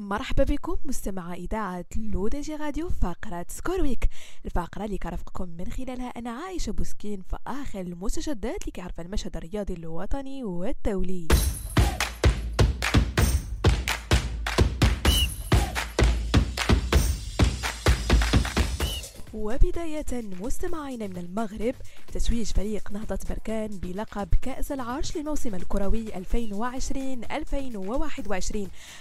مرحبا بكم مستمعي إذاعة L'ODJ Radio فقرة Score Week الفقرة اللي كرفقكم من خلالها أنا عايشة بوسكين في آخر المستجدات اللي كيعرف المشهد الرياضي الوطني والدولي. وبداية مستمعينا من المغرب تتويج فريق نهضة بركان بلقب كأس العرش للموسم الكروي 2020-2021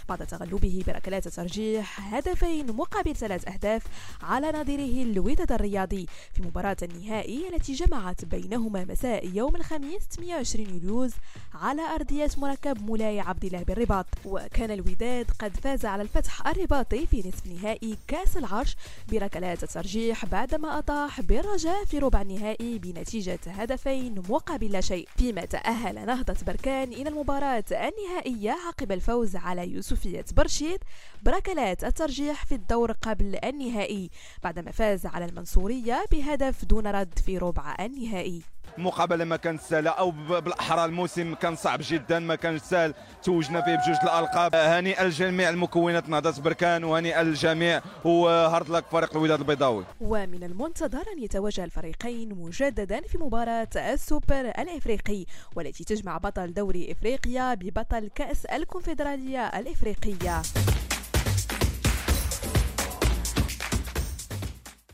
بعد تغلبه بركلات الترجيح هدفين مقابل ثلاث أهداف على نظيره الوداد الرياضي في مباراة النهائي التي جمعت بينهما مساء يوم الخميس 28 يوليوز على أرضية مركب مولاي عبد الله بالرباط وكان الوداد قد فاز على الفتح الرباطي في نصف نهائي كأس العرش بركلات الترجيح بعدما أطاح بالرجاء في ربع النهائي بنتيجة هدفين مقابل شيء. فيما تأهل نهضة بركان إلى المباراة النهائية عقب الفوز على يوسفية برشيد بركلات الترجيح في الدور قبل النهائي بعدما فاز على المنصورية بهدف دون رد في ربع النهائي. المقابله ما كانت سهله أو بالاحرى الموسم كان صعب جدا ما كانش سهل توجنا فيه بجوج الألقاب. هنيئا لجميع المكونات نهضه بركان وهنيئا للجميع و hard luck فريق الوداد البيضاوي. ومن المنتظر أن يتواجه الفريقين مجددا في مباراة السوبر الإفريقي والتي تجمع بطل دوري إفريقيا ببطل كأس الكونفدرالية الإفريقية.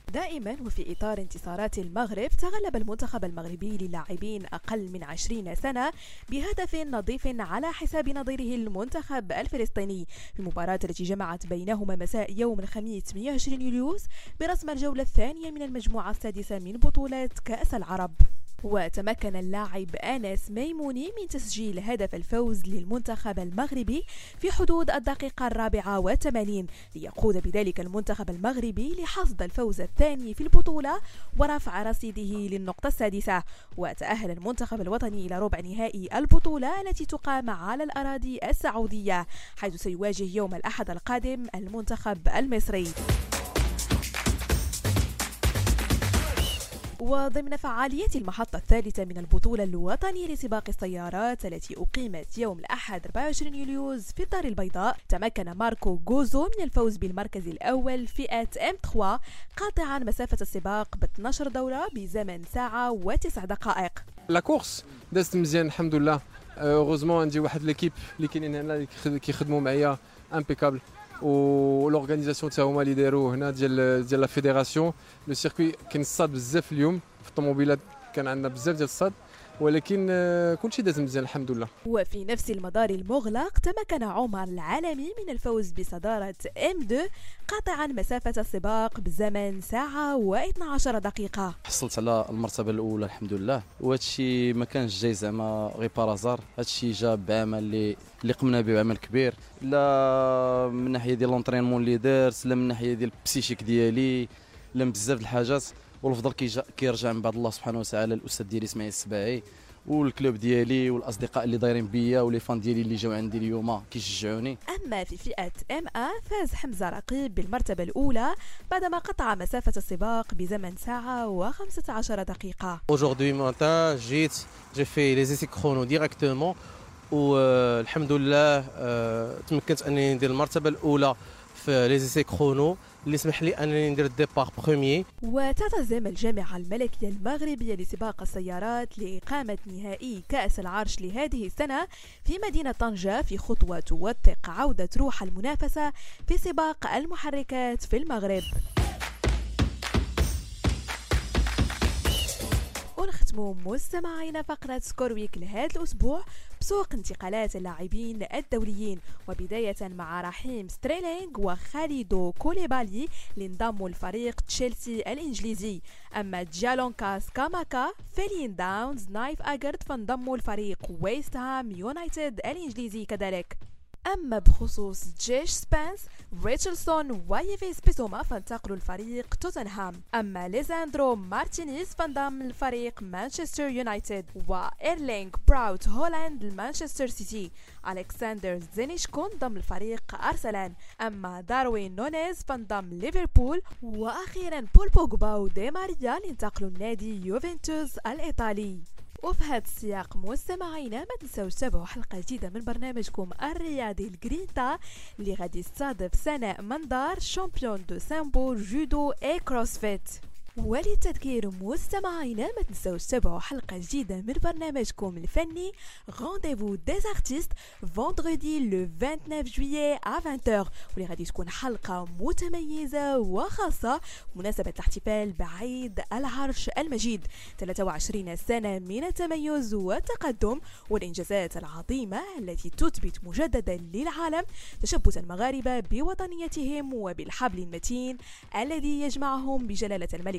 دائما وفي إطار انتصارات المغرب تغلب المنتخب المغربي للاعبين أقل من 20 سنة بهدف نظيف على حساب نظيره المنتخب الفلسطيني. في المباراة التي جمعت بينهما مساء يوم الخميس 120 يوليوز برسم الجولة الثانية من المجموعة السادسة من بطولة كأس العرب. وتمكن اللاعب أنس ميموني من تسجيل هدف الفوز للمنتخب المغربي في حدود الدقيقة الرابعة والثمانين ليقود بذلك المنتخب المغربي لحصد الفوز الثاني في البطولة ورفع رصيده للنقطة السادسة. وتأهل المنتخب الوطني إلى ربع نهائي البطولة التي تقام على الأراضي السعودية حيث سيواجه يوم الأحد القادم المنتخب المصري. وضمن فعاليات المحطة الثالثة من البطولة الوطنية لسباق السيارات التي أقيمت يوم الأحد 24 يوليوز في الدار البيضاء تمكن ماركو جوزو من الفوز بالمركز الأول فئة M3 قاطعا مسافة السباق ب 12 دورة بزمن ساعة وتسع دقائق. la course دازت مزيان الحمد لله heureusement عندي واحد l'équipe اللي كاينين هنا اللي كيخدموا معايا. impeccable و l'organisation تا هما اللي داروا هنا ديال ديال la fédération le circuit كاين الصهد بزاف اليوم في الطوموبيلات كان عندنا بزاف ديال الصهد ولكن كل شيء داز مزيان الحمد لله. وفي نفس المدار المغلق تمكن عمر العالمي من الفوز بصدارة إم 2 قاطعا مسافة السباق بزمن ساعة و12 دقيقة. حصلت على المرتبة الأولى الحمد لله. وهذا الشيء ما كانش جاي زعما غير par hasard هذا الشيء جا بعمل اللي اللي قمنا به عمل كبير. لا من ناحية ديال l'entraînement اللي دارت لا من ناحية ديال ال psychique ديالي لا بزاف الحاجات. والفضل كيرجع من بعد الله سبحانه وتعالى الاستاذ ديالي إسماعيل السباعي وال club ديالي والأصدقاء اللي دايرين بيا و les fans ديالي اللي جاو عندي اليوم كيشجعوني. أما في فئة ام ا فاز حمزة رقيب بالمرتبة الأولى بعدما قطع مسافة السباق بزمن ساعة و15 دقيقة. Aujourd'hui matin جيت j'ai fait les essais chrono directement والحمد لله تمكنت انني ندير المرتبة الأولى في les essais chrono اللي سمح لي أنني ندير ال départ premier وتعتزم الجامعة الملكية المغربية لسباق السيارات لإقامة نهائي كأس العرش لهذه السنة في مدينة طنجة في خطوة توثق عودة روح المنافسة في سباق المحركات في المغرب. ونختم مستمعينا فقرة Score Week لهذا الأسبوع بسوق انتقالات اللاعبين الدوليين وبداية مع رحيم ستريلينغ وكاليدو كوليبالي اللي انضموا لفريق تشيلسي الإنجليزي. أما جيانلوكا سكاماكا فلين داونز نايف أجرد فانضموا لفريق ويست هام يونايتد الإنجليزي كذلك. أما بخصوص جيد سبنس ريتشارليسون وإيف بيسوما فانتقلوا لفريق توتنهام. أما ليزاندرو مارتينيز فانضم لفريق مانشستر يونايتد وإيرلينغ براوت هالاند لمانشستر سيتي. ألكسندر زينتشينكو انضم لفريق أرسنال. أما داروين نونيز فانضم ليفربول. وأخيرا بول بوجبا ودي ماريا انتقلوا لنادي يوفنتوس الإيطالي. وفي هذا السياق مستمعينا ما تنساوش تتابعوا حلقة جديدة من برنامجكم الرياضي الجرينتا اللي غادي يستضيف سناء منظار championne de sambo judo et crossfit. وللتذكير مستمعينا ما تنساوش تتابعوا حلقة جديدة من برنامجكم الفني Rendez-vous des artistes vendredi le 29 juillet à 20h واللي غادي تكون حلقة متميزة وخاصة بمناسبه الاحتفال بعيد العرش المجيد. 23 سنة من التميز والتقدم والإنجازات العظيمة التي تثبت مجددا للعالم تشبث المغاربه بوطنيتهم وبالحبل المتين الذي يجمعهم بجلالة الملك